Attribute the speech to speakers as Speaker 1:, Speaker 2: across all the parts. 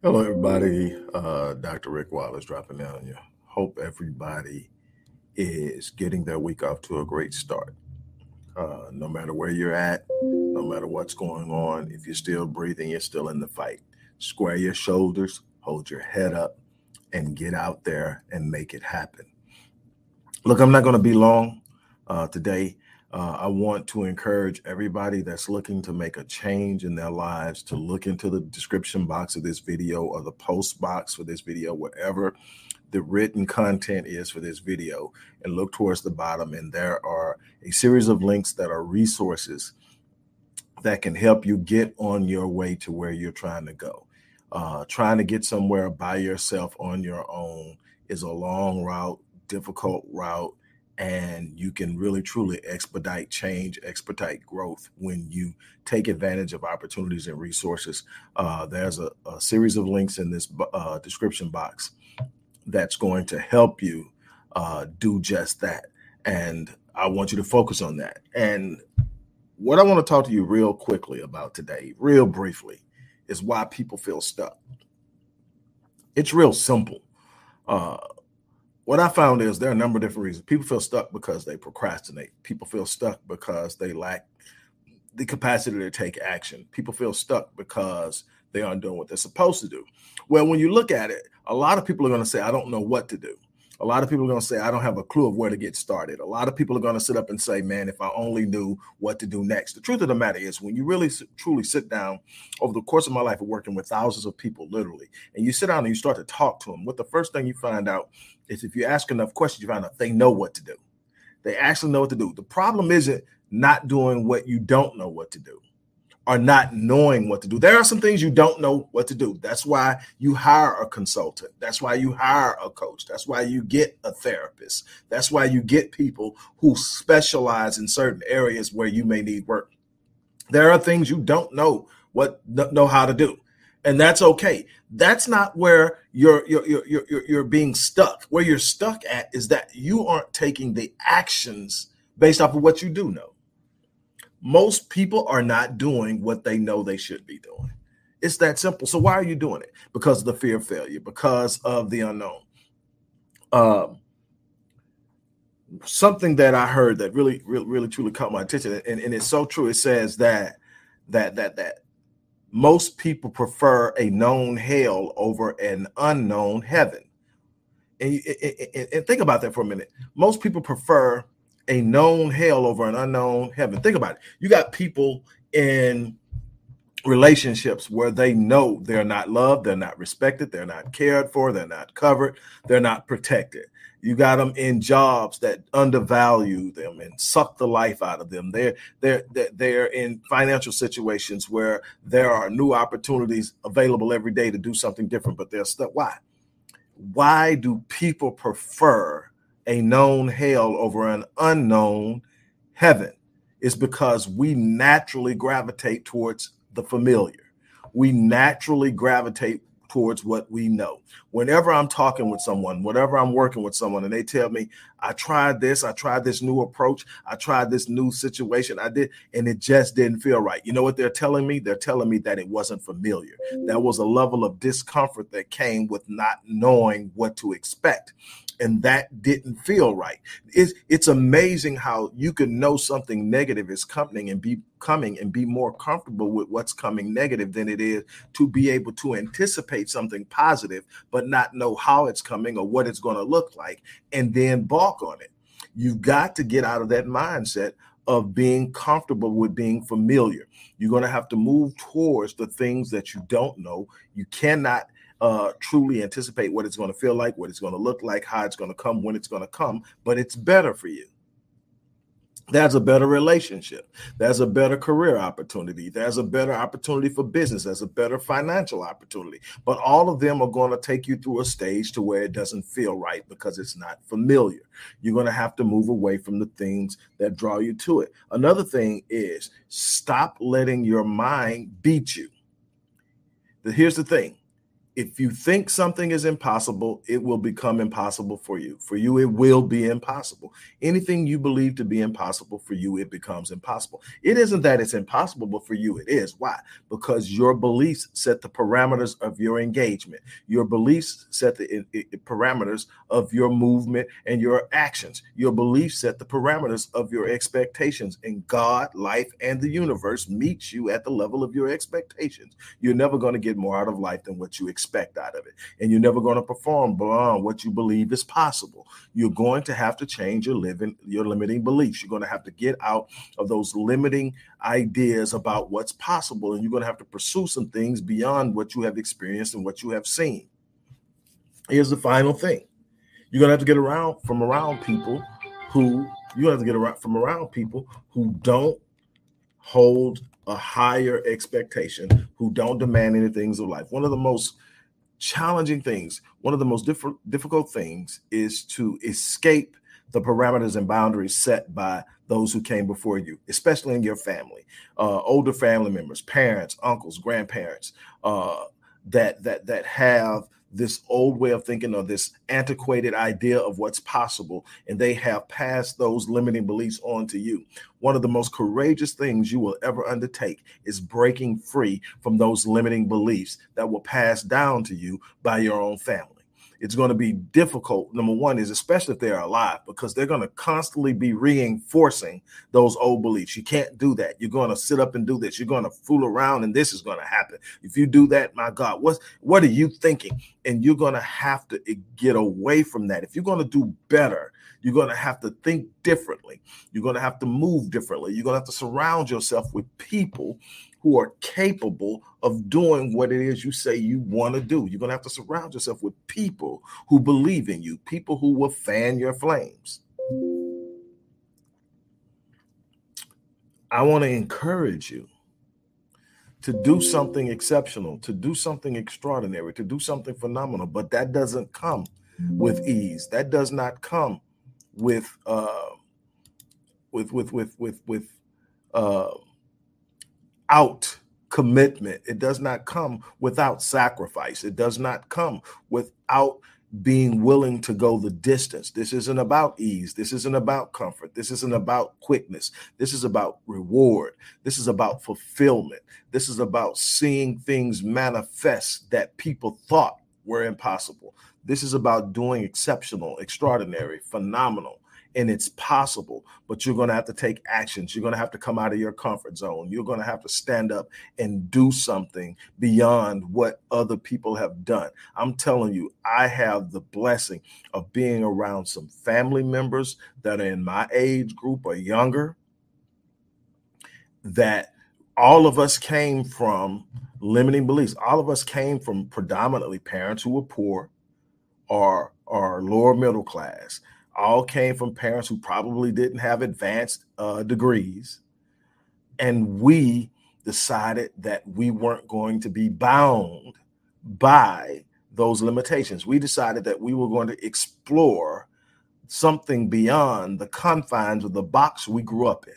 Speaker 1: Hello, everybody. Uh, Dr. Rick Wallace dropping down on you. Hope everybody is getting their week off to a great start. Uh, no matter where you're at, no matter what's going on, if you're still breathing, you're still in the fight. Square your shoulders, hold your head up, and get out there and make it happen. Look, I'm not going to be long uh, today. Uh, I want to encourage everybody that's looking to make a change in their lives to look into the description box of this video or the post box for this video, wherever the written content is for this video, and look towards the bottom. And there are a series of links that are resources that can help you get on your way to where you're trying to go. Uh, trying to get somewhere by yourself on your own is a long route, difficult route and you can really truly expedite change, expedite growth when you take advantage of opportunities and resources. Uh, there's a, a, series of links in this uh, description box that's going to help you uh, do just that. And I want you to focus on that. And what I want to talk to you real quickly about today, real briefly, is why people feel stuck. It's real simple. What I found is there are a number of different reasons. People feel stuck because they procrastinate. People feel stuck because they lack the capacity to take action. People feel stuck because they aren't doing what they're supposed to do. Well, when you look at it, a lot of people are going to say, I don't know what to do. A lot of people are going to say, I don't have a clue of where to get started. A lot of people are going to sit up and say, man, if I only knew what to do next. The truth of the matter is, when you really truly sit down over the course of my life of working with thousands of people, literally, and you sit down and you start to talk to them, what the first thing you find out is if you ask enough questions, you find out they know what to do. They actually know what to do. The problem isn't not doing what you don't know what to do are not knowing what to do. There are some things you don't know what to do. That's why you hire a consultant. That's why you hire a coach. That's why you get a therapist. That's why you get people who specialize in certain areas where you may need work. There are things you don't know what know how to do. And that's okay. That's not where you're you're you're you're, you're being stuck. Where you're stuck at is that you aren't taking the actions based off of what you do know most people are not doing what they know they should be doing. It's that simple. So why are you doing it? Because of the fear of failure, because of the unknown. Um, something that I heard that really, really, really, truly caught my attention, and, and it's so true. It says that that that that most people prefer a known hell over an unknown heaven. And, and, and think about that for a minute. Most people prefer a known hell over an unknown heaven. Think about it. You got people in relationships where they know they're not loved, they're not respected, they're not cared for, they're not covered, they're not protected. You got them in jobs that undervalue them and suck the life out of them. They're they're they're in financial situations where there are new opportunities available every day to do something different, but they're stuck. Why? Why do people prefer a known hell over an unknown heaven is because we naturally gravitate towards the familiar. We naturally gravitate towards what we know. Whenever I'm talking with someone, whatever I'm working with someone, and they tell me, I tried this, I tried this new approach, I tried this new situation, I did, and it just didn't feel right. You know what they're telling me? They're telling me that it wasn't familiar. There was a level of discomfort that came with not knowing what to expect and that didn't feel right. It's, it's amazing how you can know something negative is coming and be coming and be more comfortable with what's coming negative than it is to be able to anticipate something positive, but not know how it's coming or what it's going to look like, and then balk on it. You've got to get out of that mindset of being comfortable with being familiar. You're going to have to move towards the things that you don't know. You cannot uh, truly anticipate what it's going to feel like, what it's going to look like, how it's going to come, when it's going to come, but it's better for you. there's a better relationship. There's a better career opportunity. There's a better opportunity for business. There's a better financial opportunity. But all of them are going to take you through a stage to where it doesn't feel right because it's not familiar. You're going to have to move away from the things that draw you to it. Another thing is stop letting your mind beat you. Here's the thing if you think something is impossible, it will become impossible for you. For you, it will be impossible. Anything you believe to be impossible for you, it becomes impossible. It isn't that it's impossible, but for you, it is. Why? Because your beliefs set the parameters of your engagement. Your beliefs set the parameters of your movement and your actions. Your beliefs set the parameters of your expectations. And God, life, and the universe meets you at the level of your expectations. You're never going to get more out of life than what you expect expect out of it. And you're never going to perform beyond what you believe is possible. You're going to have to change your living, your limiting beliefs. You're going to have to get out of those limiting ideas about what's possible. And you're going to have to pursue some things beyond what you have experienced and what you have seen. Here's the final thing. You're going to have to get around from around people who you have to get around from around people who don't hold a higher expectation, who don't demand any things of life. One of the most challenging things, one of the most diff- difficult things is to escape the parameters and boundaries set by those who came before you, especially in your family, uh, older family members, parents, uncles, grandparents, uh, that that that have this old way of thinking or this antiquated idea of what's possible, and they have passed those limiting beliefs on to you. One of the most courageous things you will ever undertake is breaking free from those limiting beliefs that were passed down to you by your own family it's going to be difficult. Number one is especially if they're alive, because they're going to constantly be reinforcing those old beliefs. You can't do that. You're going to sit up and do this. You're going to fool around, and this is going to happen. If you do that, my God, what's what are you thinking? And you're going to have to eh, get away from that. If you're going to do better, you're going to have to think differently. You're going to have to move differently. You're going to have to surround yourself with people who are capable of doing what it is you say you want to do. You're going to have to surround yourself with people who believe in you, people who will fan your flames. I want to encourage you to do something exceptional, to do something extraordinary, to do something phenomenal, but that doesn't come with ease. That does not come with uh with with with with with uh out commitment. It does not come without sacrifice. It does not come without being willing to go the distance. This isn't about ease. This isn't about comfort. This isn't about quickness. This is about reward. This is about fulfillment. This is about seeing things manifest that people thought were impossible. This is about doing exceptional, extraordinary, phenomenal, and it's possible, but you're going to have to take actions. You're going to have to come out of your comfort zone. You're going to have to stand up and do something beyond what other people have done. I'm telling you, I have the blessing of being around some family members that are in my age group or younger that all of us came from limiting beliefs. All of us came from predominantly parents who were poor or or lower middle class all came from parents who probably didn't have advanced uh, degrees. And we decided that we weren't going to be bound by those limitations. We decided that we were going to explore something beyond the confines of the box we grew up in.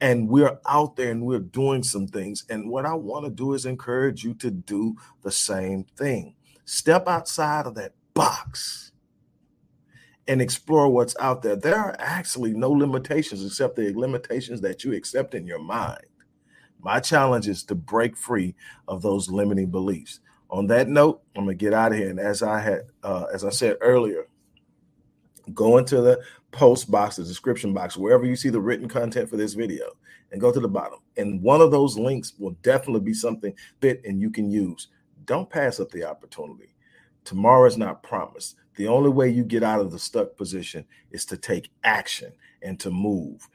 Speaker 1: And we're out there and we're doing some things. And what I want to do is encourage you to do the same thing. Step outside of that box and explore what's out there. There are actually no limitations except the limitations that you accept in your mind. My challenge is to break free of those limiting beliefs. On that note, I'm gonna get out of here. And as I had, uh, as I said earlier, go into the post box, the description box, wherever you see the written content for this video, and go to the bottom. And one of those links will definitely be something fit and you can use. Don't pass up the opportunity. Tomorrow is not promised. The only way you get out of the stuck position is to take action and to move.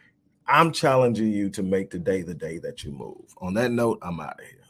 Speaker 1: I'm challenging you to make today the day that you move. On that note, I'm out of here.